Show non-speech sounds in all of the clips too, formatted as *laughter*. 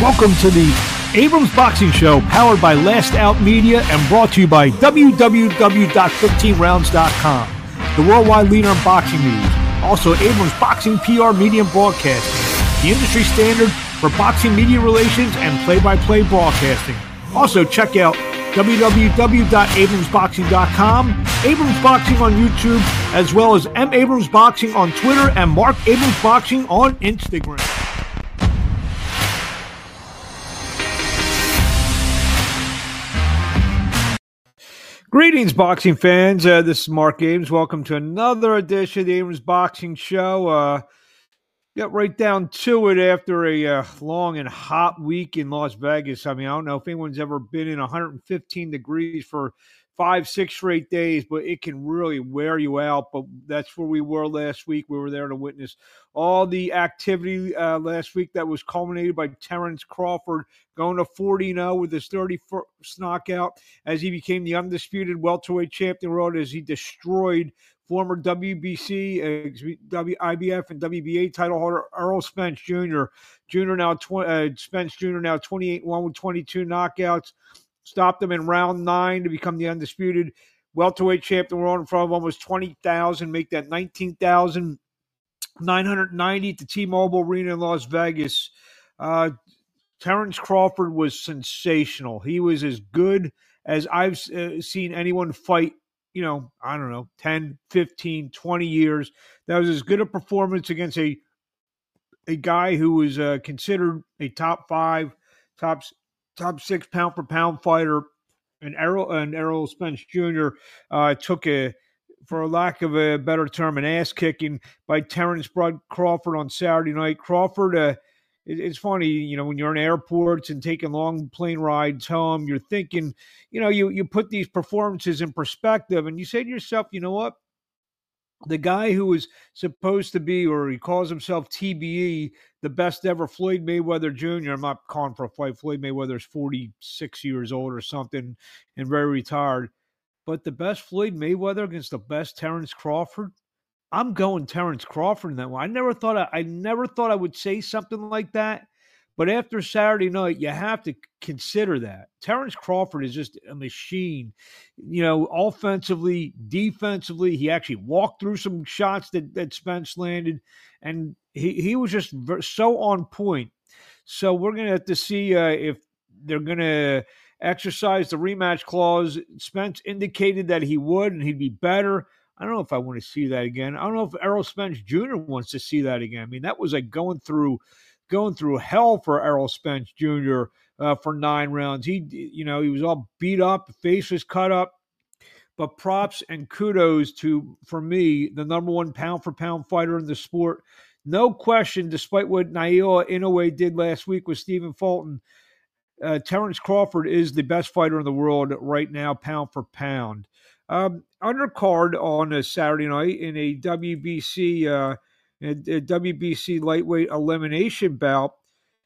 Welcome to the Abrams Boxing Show, powered by Last Out Media and brought to you by www.15rounds.com, the worldwide leader in boxing news. Also, Abrams Boxing PR Media and Broadcasting, the industry standard for boxing media relations and play-by-play broadcasting. Also, check out www.abramsboxing.com, Abrams Boxing on YouTube, as well as M. Abrams Boxing on Twitter and Marc Abrams Boxing on Instagram. Greetings, boxing fans. Uh, this is Marc Abrams. Welcome to another edition of the Abrams Boxing Show. Uh, right down to it after a uh, long and hot week in Las Vegas. I mean, I don't know if anyone's ever been in 115 degrees for five, six straight days, but it can really wear you out. But that's where we were last week. We were there to witness all the activity uh, last week that was culminated by Terence Crawford going to 40 0 with his 31st knockout as he became the undisputed welterweight champion world as he destroyed former WBC, uh, WIBF, and WBA title holder Errol Spence Jr. Jr. now tw- uh, Spence Jr. now 28 1 with 22 knockouts stopped them in round nine to become the undisputed welterweight champion world in front of almost 20,000, make that 19,990 at the T-Mobile Arena in Las Vegas. Uh, Terence Crawford was sensational. He was as good as I've uh, seen anyone fight, you know, I don't know, 10, 15, 20 years. That was as good a performance against a a guy who was uh, considered a top five, top top six pound for pound fighter, and Errol and Errol Spence Jr. Uh, took a, for lack of a better term, an ass kicking by Terence Crawford on Saturday night. Crawford, uh, it, it's funny, you know, when you're in airports and taking long plane rides home, you're thinking, you know, you you put these performances in perspective, and you say to yourself, you know what? The guy who was supposed to be, or he calls himself TBE, the best ever Floyd Mayweather Jr. I'm not calling for a fight. Floyd Mayweather is 46 years old or something and very retired. But the best Floyd Mayweather against the best Terence Crawford, I'm going Terence Crawford in that one. I never thought I, I never thought I would say something like that. But after Saturday night, you have to consider that. Terence Crawford is just a machine. You know, offensively, defensively, he actually walked through some shots that, that Spence landed, and he, he was just so on point. So we're going to have to see uh, if they're going to exercise the rematch clause. Spence indicated that he would, and he'd be better. I don't know if I want to see that again. I don't know if Errol Spence Jr. wants to see that again. I mean, that was like going through – going through hell for Errol Spence Jr. Uh, for nine rounds. He, you know, he was all beat up, face was cut up. But props and kudos to, for me, the number one pound for pound fighter in the sport. No question, despite what Naoya Inoue did last week with Stephen Fulton, uh, Terence Crawford is the best fighter in the world right now, pound for pound. Um, undercard on a Saturday night in a WBC uh, and uh, WBC lightweight elimination bout.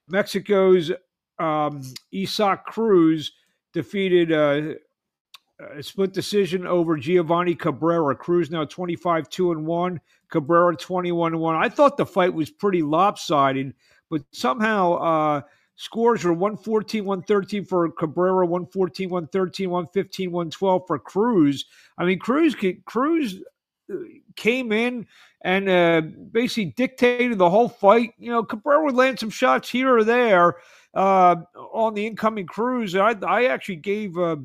Mexico's um, Isaac Cruz defeated uh, a split decision over Giovanni Cabrera. Cruz now 25 2 and 1, Cabrera 21 1. I thought the fight was pretty lopsided, but somehow uh, scores were 114 113 for Cabrera, 114 113, 115 112 for Cruz. I mean, Cruz, Cruz came in and uh, basically dictated the whole fight. You know, Cabrera would land some shots here or there uh, on the incoming Cruz. I, I actually gave uh,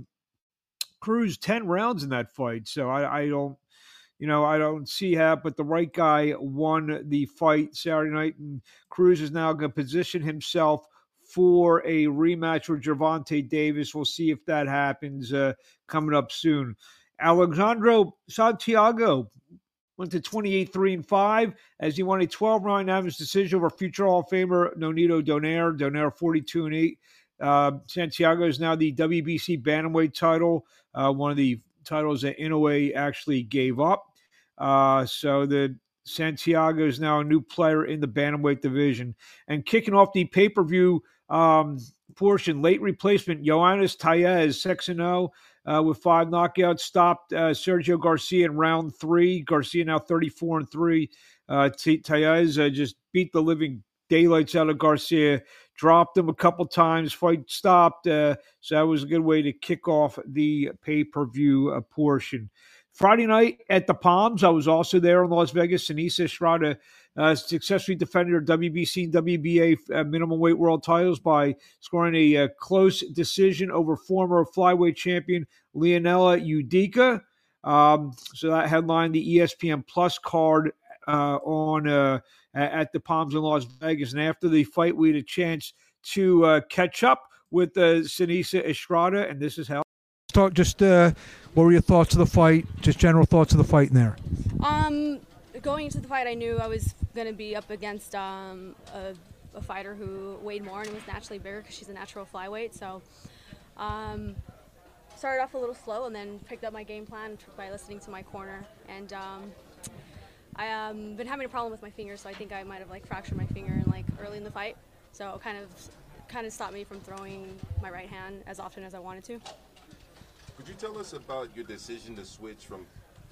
Cruz 10 rounds in that fight. So I, I don't, you know, I don't see how, but the right guy won the fight Saturday night, and Cruz is now going to position himself for a rematch with Gervonta Davis. We'll see if that happens uh, coming up soon. Alexandro Santiago went to 28 3 and 5 as he won a 12 round unanimous decision over future Hall of Famer Nonito Donaire. Donaire 42 and 8. Uh, Santiago is now the WBC Bantamweight title, uh, one of the titles that Inoue actually gave up. Uh, so the Santiago is now a new player in the Bantamweight division. And kicking off the pay per view um, portion, late replacement, Yoenis Tellez, 6 0 uh, with five knockouts. Stopped uh, Sergio Garcia in round three. Garcia now 34 and three. Uh, uh, just beat the living daylights out of Garcia. Dropped him a couple times. Fight stopped. Uh, so that was a good way to kick off the pay per view uh, portion. Friday night at the Palms, I was also there in Las Vegas. Seniesa Estrada uh, successfully defended her WBC and WBA uh, minimum weight world titles by scoring a, a, uh, close decision over former flyweight champion Leonela Yudica. Um, so that headlined the ESPN Plus card uh, on uh, at the Palms in Las Vegas. And after the fight, we had a chance to uh, catch up with uh, Seniesa Estrada, and this is how. Start just uh, what were your thoughts of the fight? Just general thoughts of the fight in there. Um, going into the fight, I knew I was going to be up against um, a, a, fighter who weighed more and was naturally bigger because she's a natural flyweight. So, um, started off a little slow and then picked up my game plan by listening to my corner. And um, I um been having a problem with my finger, so I think I might have like fractured my finger in like early in the fight. So it kind of kind of stopped me from throwing my right hand as often as I wanted to. Could you tell us about your decision to switch from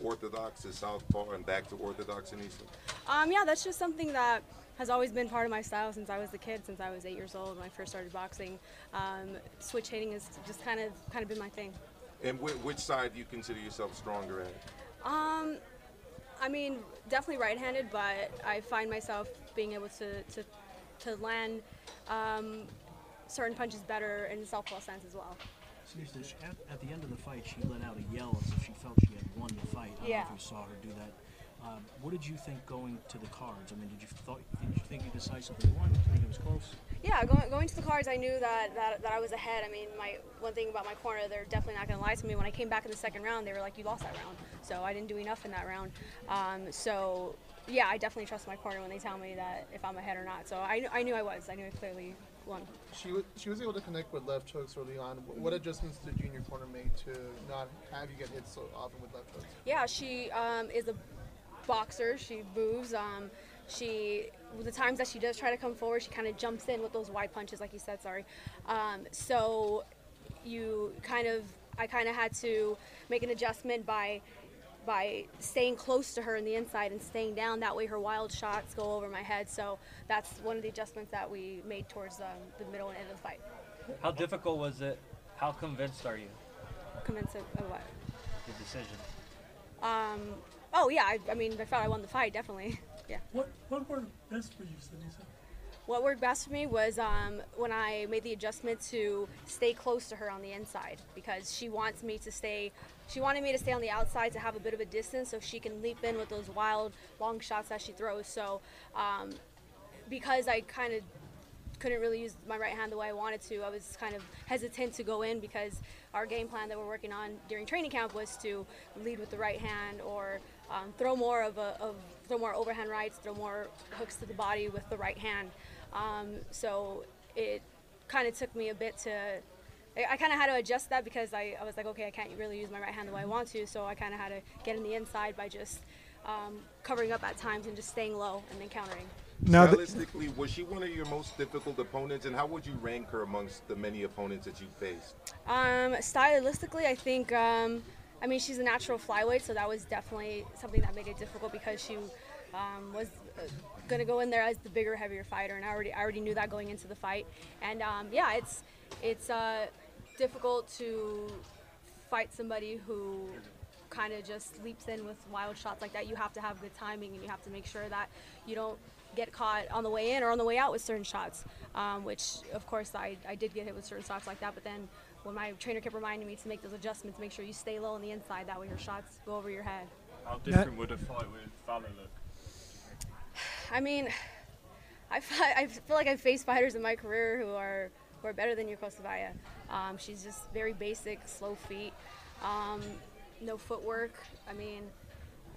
orthodox to southpaw and back to orthodox in Eastern? Um, yeah, that's just something that has always been part of my style since I was a kid, since I was eight years old when I first started boxing. Um, switch hitting has just kind of kind of been my thing. And wh- which side do you consider yourself stronger at? Um, I mean, definitely right-handed, but I find myself being able to to, to land um, certain punches better in the southpaw sense as well. Seriously, at, at, the end of the fight, she let out a yell as if she felt she had won the fight. I don't know if you saw her do that. Um, what did you think going to the cards? I mean, did you thought did you think you decisively won? Did you think it was close? Yeah, going, going to the cards, I knew that, that that I was ahead. I mean, my one thing about my corner, they're definitely not going to lie to me. When I came back in the second round, they were like, "You lost that round," so I didn't do enough in that round. Um, so yeah, I definitely trust my corner when they tell me that if I'm ahead or not. So I, I knew I was. I knew I clearly won. She was she was able to connect with left hooks early on. What adjustments did Junior Corner make to not have you get hit so often with left hooks? Yeah, she um, is a boxer. She moves. Um, she the times that she does try to come forward, she kind of jumps in with those wide punches, like you said. Sorry. Um, so you kind of I kind of had to make an adjustment by by staying close to her in the inside and staying down. That way, her wild shots go over my head. So that's one of the adjustments that we made towards um, the middle and end of the fight. How difficult was it? How convinced are you? Convinced of, of what? The decision. Um, Oh yeah, I, I mean, I felt I won the fight definitely. *laughs* Yeah. What what worked best for you, Seniesa? What worked best for me was um, when I made the adjustment to stay close to her on the inside because she wants me to stay. She wanted me to stay on the outside to have a bit of a distance so she can leap in with those wild long shots that she throws. So um, because I kind of couldn't really use my right hand the way I wanted to. I was kind of hesitant to go in because our game plan that we're working on during training camp was to lead with the right hand or um, throw more of a of, throw more overhand rights, throw more hooks to the body with the right hand. Um, so it kind of took me a bit to. I, I kind of had to adjust that because I, I was like, okay, I can't really use my right hand the way I want to, so I kind of had to get in the inside by just um, covering up at times and just staying low and then countering. Now, Stylistically, was she one of your most difficult opponents, and how would you rank her amongst the many opponents that you faced? Um, stylistically, I think um, I mean, she's a natural flyweight, so that was definitely something that made it difficult because she um, was uh, going to go in there as the bigger, heavier fighter, and I already I already knew that going into the fight. And um, yeah, it's it's uh, difficult to fight somebody who kind of just leaps in with wild shots like that. You have to have good timing, and you have to make sure that you don't get caught on the way in or on the way out with certain shots. Um, which, of course, I, I did get hit with certain shots like that, but then when my trainer kept reminding me to make those adjustments, make sure you stay low on the inside. That way your shots go over your head. How different would a fight with Fallon look? I mean, I, I feel like I've faced fighters in my career who are who are better than Yokasta Valle. Um, she's just very basic, slow feet, um, no footwork. I mean,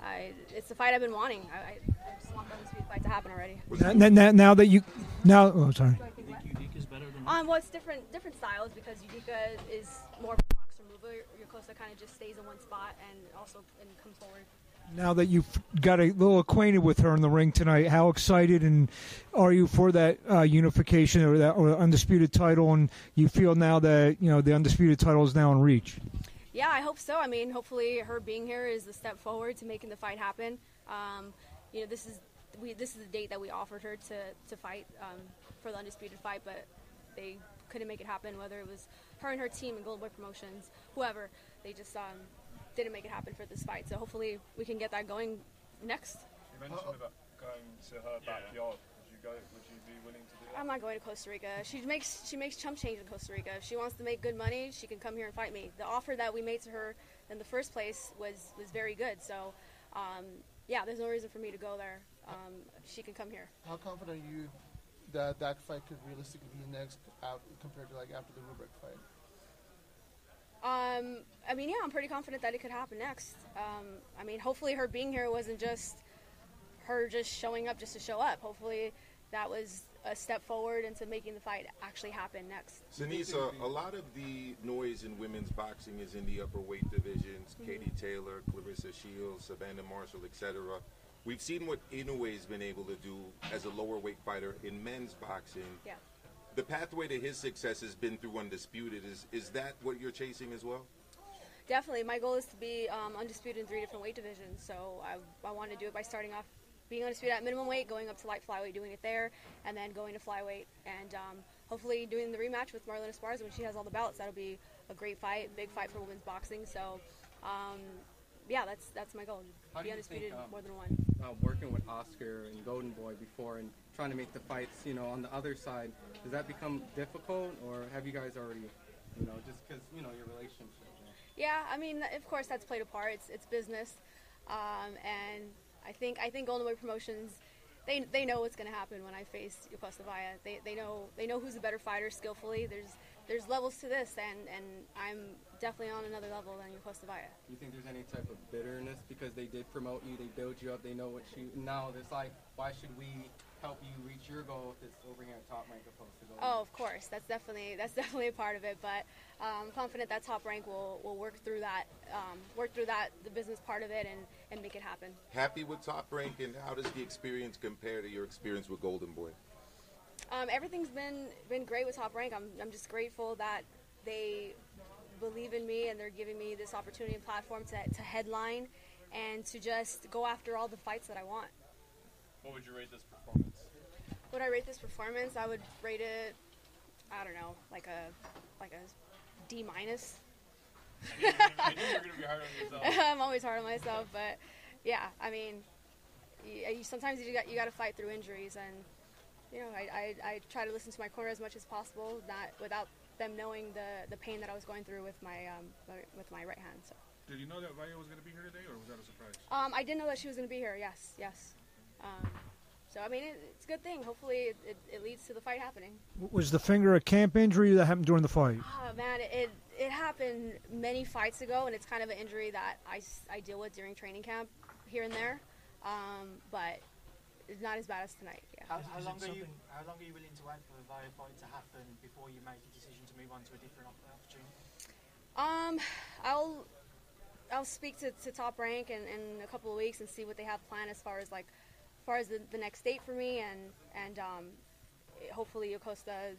I, it's the fight I've been wanting. I, I, I just want the fight to happen already. Now, now, now that you, now, oh, sorry. Um, well, it's different different styles because Yudica is more of a boxer mover. Yokasta kind of just stays in one spot and also and comes forward. Now that you've got a little acquainted with her in the ring tonight, how excited and are you for that uh, unification or that or undisputed title? And you feel now that you know the undisputed title is now in reach. Yeah, I hope so. I mean, hopefully, her being here is a step forward to making the fight happen. Um, you know, this is we this is the date that we offered her to to fight um, for the undisputed fight, but they couldn't make it happen. Whether it was her and her team and Golden Boy Promotions, whoever, they just um, didn't make it happen for this fight. So hopefully we can get that going next. You mentioned about going to her backyard. Would you go? Would you be willing to do that? I'm not going to Costa Rica. She makes she makes chump change in Costa Rica. If she wants to make good money, she can come here and fight me. The offer that we made to her in the first place was was very good. So, um, yeah, there's no reason for me to go there. Um, she can come here. How confident are you that that fight could realistically be next out compared to like after the Rubric fight? Um, I mean, yeah, I'm pretty confident that it could happen next. Um, I mean, hopefully her being here wasn't just her just showing up just to show up. Hopefully that was a step forward into making the fight actually happen next. Seniesa, a lot of the noise in women's boxing is in the upper weight divisions. Mhm. Katie Taylor, Claressa Shields, Savannah Marshall, etc. We've seen what Inoue's been able to do as a lower weight fighter in men's boxing. Yeah. The pathway to his success has been through undisputed. Is is that what you're chasing as well? Definitely, my goal is to be um, undisputed in three different weight divisions. So I, I want to do it by starting off being undisputed at minimum weight, going up to light flyweight, doing it there, and then going to flyweight, and um, hopefully doing the rematch with Marlena Esparza when she has all the belts. That'll be a great fight, big fight for women's boxing. So, um, yeah, that's that's my goal. How be undisputed think, um, more than one. uh, working with Oscar and Golden Boy before and trying to make the fights, you know, on the other side, does that become difficult, or have you guys already, you know, just because you know your relationship? Yeah, I mean, of course, that's played a part. It's it's business, um, and I think I think Golden Boy Promotions, they they know what's going to happen when I face Yokasta Valle. They, they know they know who's a better fighter skillfully. There's there's levels to this, and, and I'm definitely on another level than Valle. Do you think there's any type of bitterness because they did promote you, they build you up, they know what you. Now it's like, why should we help you reach your goal if it's over here at top rank opposed to Golden? Oh, of course, that's definitely that's *laughs* definitely a part of it. But um, I'm confident that Top Rank will, will work through that, um, work through that the business part of it, and, and make it happen. Happy with Top Rank, and how does the experience compare to your experience with Golden Boy? Um, everything's been been great with Top Rank. I'm I'm just grateful that they believe in me and they're giving me this opportunity and platform to, to headline and to just go after all the fights that I want. What would you rate this performance? Would I rate this performance? I would rate it. I don't know, like a like a D minus. I knew you were gonna- I knew you were gonna be hard on yourself. *laughs* I'm always hard on myself, but yeah, I mean, you, you, sometimes you got you got to fight through injuries, and you know, I, I, I try to listen to my corner as much as possible, not without them knowing the, the pain that I was going through with my um, with my right hand. So, Did you know that Valle was going to be here today, or was that a surprise? um, I didn't know that she was going to be here. Yes, yes. Um, so I mean, it, it's a good thing. Hopefully, it, it, it leads to the fight happening. Was the finger a camp injury that happened during the fight? Oh man, it it happened many fights ago, and it's kind of an injury that I, I deal with during training camp here and there, um, but it's not as bad as tonight. Yeah. How, Is- how is it long are you? How long are you willing to wait for the Via fight to happen before you make a decision to move on to a different op- opportunity? Um, I'll I'll speak to, to Top Rank in, in a couple of weeks and see what they have planned as far as like as far as the, the next date for me and and um, hopefully Yokasta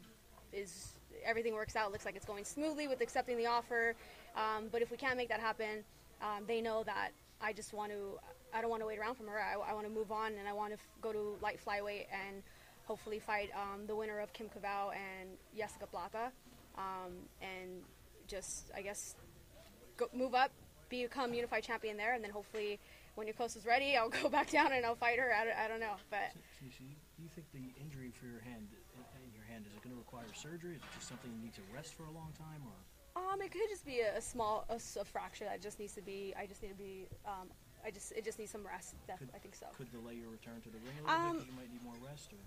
is everything works out. Looks like it's going smoothly with accepting the offer. Um, but if we can't make that happen, um, they know that I just want to. I don't want to wait around for her. I, I want to move on and I want to go to light flyweight and hopefully fight um, the winner of Kim Clavel and Jessica Plata, um, and just I guess go, move up, become unified champion there, and then hopefully when Yokasta's ready, I'll go back down and I'll fight her. I don't, I don't know, but you- do you think the injury for your hand, in, in your hand, is it going to require surgery? Is it just something you need to rest for a long time, or? um, it could just be a, a small a, a fracture that just needs to be. I just need to be. Um, I just it just needs some rest. Def- I think so. Could delay your return to the ring a little Um, bit you might need more rest, or?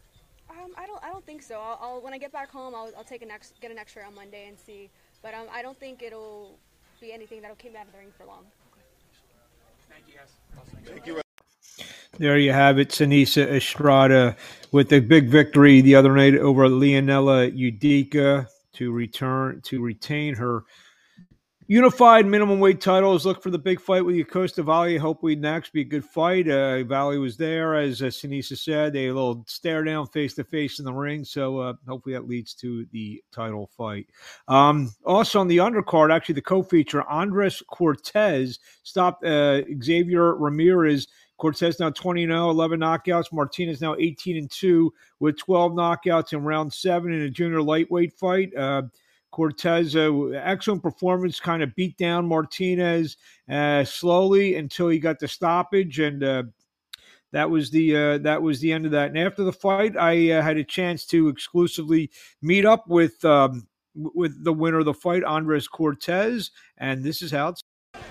Um, I don't. I don't think so. I'll, I'll when I get back home, I'll, I'll take an ex, get an X-ray on Monday and see. But um, I don't think it'll be anything that'll keep me out of the ring for long. Thank you, guys. Thank you. There you have it, Seniesa Estrada with a big victory the other night over Leonela Yudica to return to retain her unified minimum weight titles. Look for the big fight with Yokasta Valle. Hopefully next be a good fight. Uh, Valle was there, as uh, Seniesa said. A little stare down face to face in the ring. So uh, hopefully that leads to the title fight. Um, also on the undercard, actually the co-feature Andres Cortes stopped uh, Xavier Ramirez Cortes now 20 0, 11 knockouts. Martinez now 18 and 2 with 12 knockouts in round seven in a junior lightweight fight. Uh, Cortes, uh, excellent performance, kind of beat down Martinez uh, slowly until he got the stoppage, and uh, that was the uh, that was the end of that. And after the fight, I uh, had a chance to exclusively meet up with um, with the winner of the fight, Andres Cortes, and this is how it's.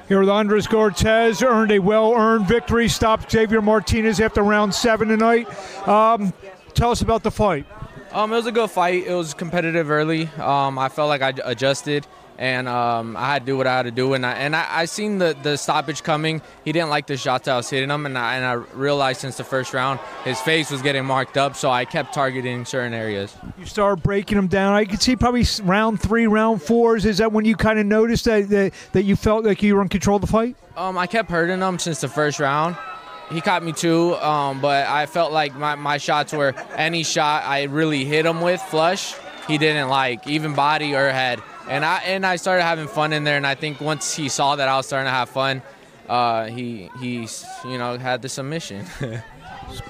Here with Andres Cortes, earned a well-earned victory, stopped Xavier Martinez after round seven tonight. Um, tell us about the fight. Um, it was a good fight. It was competitive early. Um, I felt like I adjusted and um, I had to do what I had to do. And I and I, I seen the, the stoppage coming. He didn't like the shots I was hitting him, and I, and I realized since the first round his face was getting marked up, so I kept targeting certain areas. You started breaking him down. I could see probably round three, round fours. Is that when you kind of noticed that, that that you felt like you were in control of the fight? Um, I kept hurting him since the first round. He caught me too, um, but I felt like my, my shots were any shot I really hit him with flush, he didn't like, even body or head and I and I started having fun in there. And I think once he saw that I was starting to have fun, uh, he he you know had the submission. *laughs*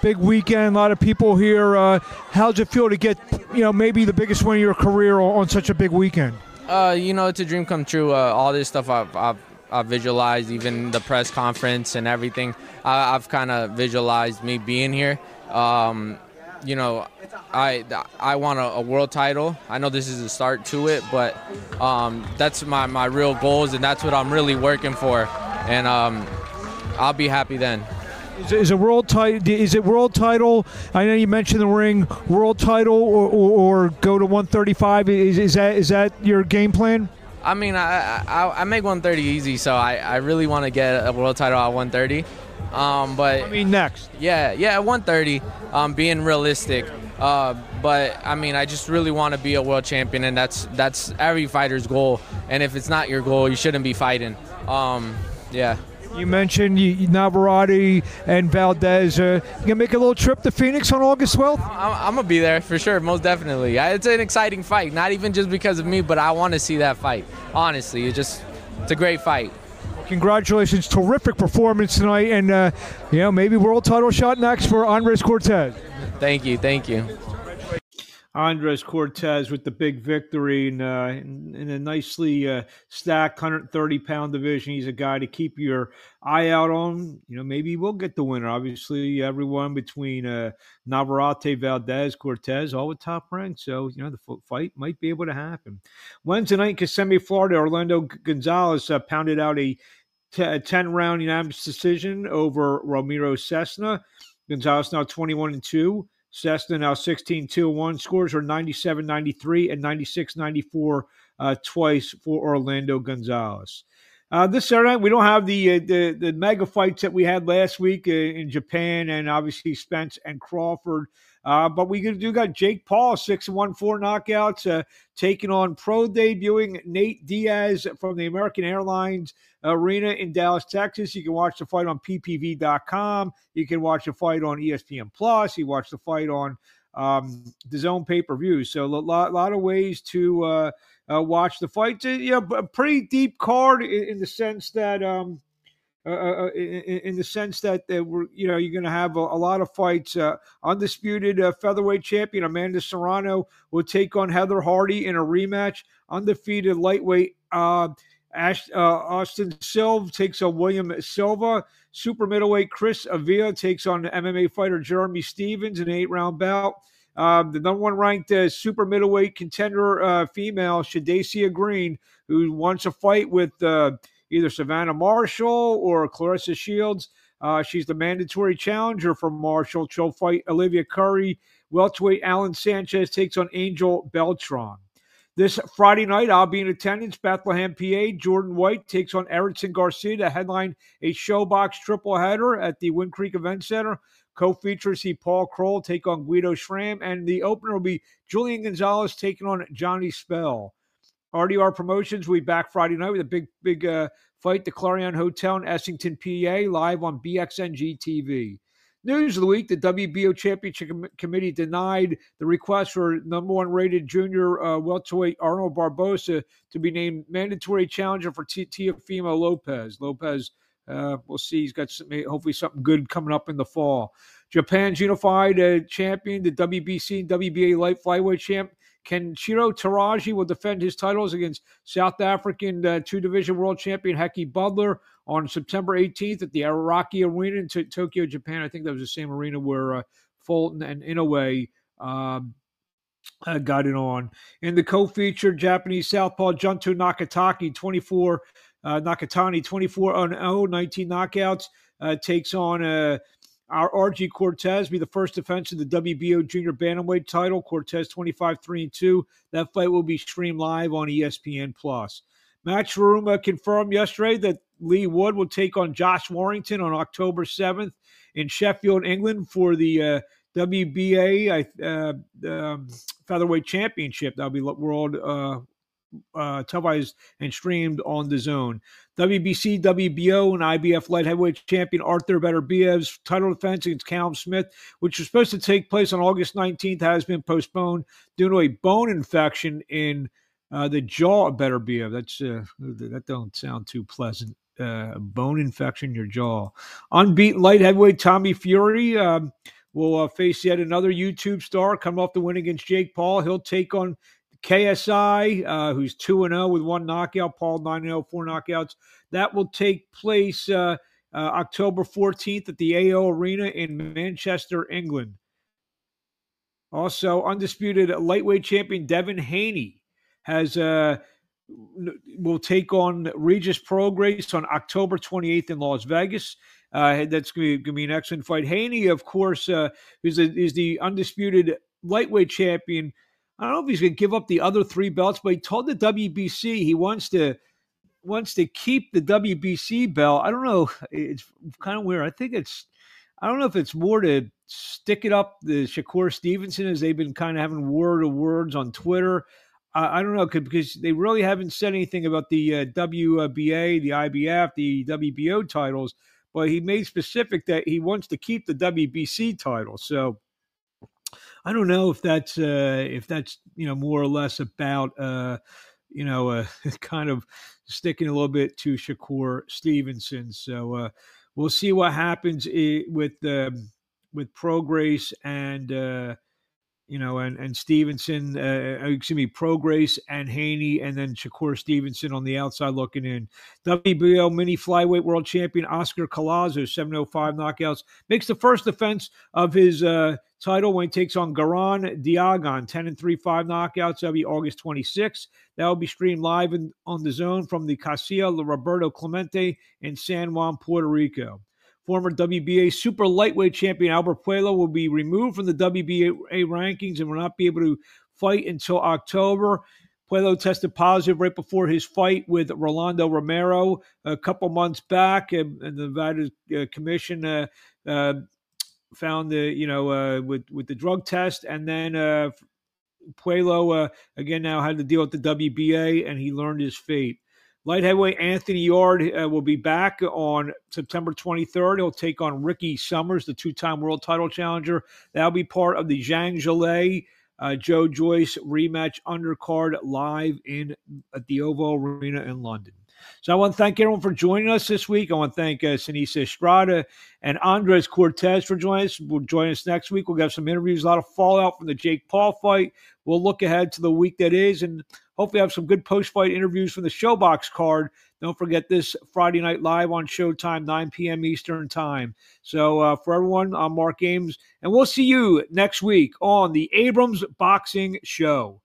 big weekend, a lot of people here. Uh, how'd it feel to get you know maybe the biggest win of your career on such a big weekend? Uh, you know, it's a dream come true. Uh, all this stuff I've, I've, I've visualized, even the press conference and everything. I, have kind of visualized me being here. Um, you know, I I want a, a, world title. I know this is a start to it, but um, that's my, my real goals, and that's what I'm really working for. And um, I'll be happy then. Is, is a world title? Is it world title? I know you mentioned the ring. World title, or, or, or go to 135. Is, is that is that your game plan? I mean, I, I, I make 130 easy, so I, I really want to get a world title at 130. Um, but I mean, next. Yeah, yeah, at 130. Um, being realistic. Uh, but I mean, I just really want to be a world champion, and that's that's every fighter's goal. And if it's not your goal, you shouldn't be fighting. Um, yeah. You mentioned Navarrete and Valdez. Uh, you gonna make a little trip to Phoenix on August 12th? I'm, I'm gonna be there for sure, most definitely. It's an exciting fight, not even just because of me, but I want to see that fight. Honestly, it's just it's a great fight congratulations, terrific performance tonight, and uh, you know maybe world title shot next for Andres Cortes. Thank you, thank you. Andres Cortes with the big victory in, uh, in, in a nicely uh, stacked 130 pound division. He's a guy to keep your eye out on. You know, maybe we'll get the winner. Obviously, everyone between uh, Navarrete, Valdez, Cortes, all with top rank. So, you know, the fight might be able to happen. Wednesday night in Kissimmee, Florida, Orlando Gonzalez uh, pounded out a, t- a 10 round unanimous decision over Ramiro Cesna. Gonzalez now 21 and 2. Cesna now 16 2 1. Scores are 97 93 and 96 94 uh, twice for Orlando Gonzalez. Uh, this Saturday, we don't have the, uh, the the mega fights that we had last week uh, in Japan, and obviously Spence and Crawford. Uh, but we do got Jake Paul, six and one, four knockouts, uh, taking on pro debuting Nate Diaz from the American Airlines Arena in Dallas, Texas. You can watch the fight on PPV.com. You can watch the fight on ESPN Plus. You watch the fight on um, the Zone pay per view. So a lot, lot of ways to uh, uh, watch the fight. You know, a pretty deep card in, in the sense that. Um, uh, uh, uh in, in, the sense that uh, we're, you know, you're going to have a, a, lot of fights. Uh, undisputed uh, featherweight champion Amanda Serrano will take on Heather Hardy in a rematch. Undefeated lightweight Ash, Austin Silva takes on William Silva. Super middleweight Chris Avila takes on MMA fighter Jeremy Stephens in an eight-round bout. Um, the number one ranked uh, super middleweight contender uh, female, Shadasia Green, who wants a fight with uh, either Savannah Marshall or Claressa Shields. Uh, she's the mandatory challenger for Marshall. She'll fight Olivia Curry. Welterweight Alan Sanchez takes on Angel Beltran. This Friday night, I'll be in attendance. Bethlehem, PA. Jordan White takes on Erickson Garcia to headline a ShoBox triple header at the Wind Creek Event Center. Co-features see Paul Kroll take on Guido Schramm, and the opener will be Julian Gonzalez taking on Johnny Spell. RDR Promotions will be back Friday night with a big, big uh, fight. The Clarion Hotel in Essington, PA, live on BXNG TV. News of the week: The WBO Championship Com- Committee denied the request for number one rated junior uh, welterweight Arnold Barboza to be named mandatory challenger for T- Teofimo Lopez. Lopez uh, we'll see. He's got some, hopefully something good coming up in the fall. Japan's unified uh, champion, the WBC and WBA light flyweight champ, Kenshiro Teraji will defend his titles against South African uh, two division world champion Hekkie Budler on September 18th at the Ariake Arena in t- Tokyo, Japan. I think that was the same arena where uh, Fulton and Inoue um, uh, got it on. In the co-featured Japanese southpaw Junto Nakatani, 24 uh, Nakatani, 24 on 0, 19 knockouts, uh, takes on uh, our Argi Cortes be the first defense of the WBO junior bantamweight title. Cortes 25 3 and 2. That fight will be streamed live on ESPN Plus. Matchroom uh, confirmed yesterday that Leigh Wood will take on Josh Warrington on October 7th in Sheffield, England for the uh, WBA uh, um, featherweight championship. That'll be world uh, uh, televised and streamed on the zone. WBC, WBO, and IBF light heavyweight champion Arthur Beterbiev's title defense against Callum Smith, which was supposed to take place on August 19th, has been postponed due to a bone infection in uh, the jaw of Beterbiev. That's uh, that don't sound too pleasant. Uh, bone infection in your jaw. Unbeaten light heavyweight Tommy Fury um, will uh, face yet another YouTube star. Come off the win against Jake Paul. He'll take on KSI, uh, who's 2 0 with one knockout, Paul 9 0, four knockouts. That will take place uh, uh, October 14th at the AO Arena in Manchester, England. Also, undisputed lightweight champion Devin Haney has uh, will take on Regis Prograis on October 28th in Las Vegas. Uh, that's going to be an excellent fight. Haney, of course, uh, is, a, is the undisputed lightweight champion I don't know if he's going to give up the other three belts, but he told the WBC he wants to wants to keep the WBC belt. I don't know. It's kind of weird. I think it's I don't know if it's more to stick it up the Shakur Stevenson as they've been kind of having word of words on Twitter. I, I don't know because they really haven't said anything about the uh, WBA, the IBF, the WBO titles. But he made specific that he wants to keep the WBC title. So I don't know if that's uh, if that's you know more or less about uh, you know uh, *laughs* kind of sticking a little bit to Shakur Stevenson. So uh, we'll see what happens with um, with Prograis and uh, you know, and and Stevenson, uh, uh, excuse me, Prograis and Haney, and then Shakur Stevenson on the outside looking in. WBO mini flyweight world champion Oscar Collazo, 705 knockouts, makes the first defense of his uh, title when he takes on Garen Diagan, 10 and 3, 5 knockouts. That'll be August 26th. That will be streamed live in, on the zone from the Casilla Roberto Clemente in San Juan, Puerto Rico. Former WBA super lightweight champion Albert Puello will be removed from the WBA rankings and will not be able to fight until October. Puello tested positive right before his fight with Rolando Romero a couple months back, and, and the Nevada uh, Commission uh, uh, found the you know uh, with with the drug test, and then uh, Puello uh, again now had to deal with the WBA, and he learned his fate. Light heavyweight Anthony Yarde uh, will be back on September 23rd. He'll take on Ricky Summers, the two-time world title challenger. That'll be part of the Zhang Zhilei, uh, Joe Joyce rematch undercard live in at the Ovo Arena in London. So I want to thank everyone for joining us this week. I want to thank uh, Seniesa Estrada and Andres Cortes for joining us. We'll join us next week. We'll have some interviews, a lot of fallout from the Jake Paul fight. We'll look ahead to the week that is and hopefully have some good post-fight interviews from the ShoBox card. Don't forget this Friday night live on Showtime, 9 p.m. Eastern Time. So uh, for everyone, I'm Marc Abrams, and we'll see you next week on the Abrams Boxing Show.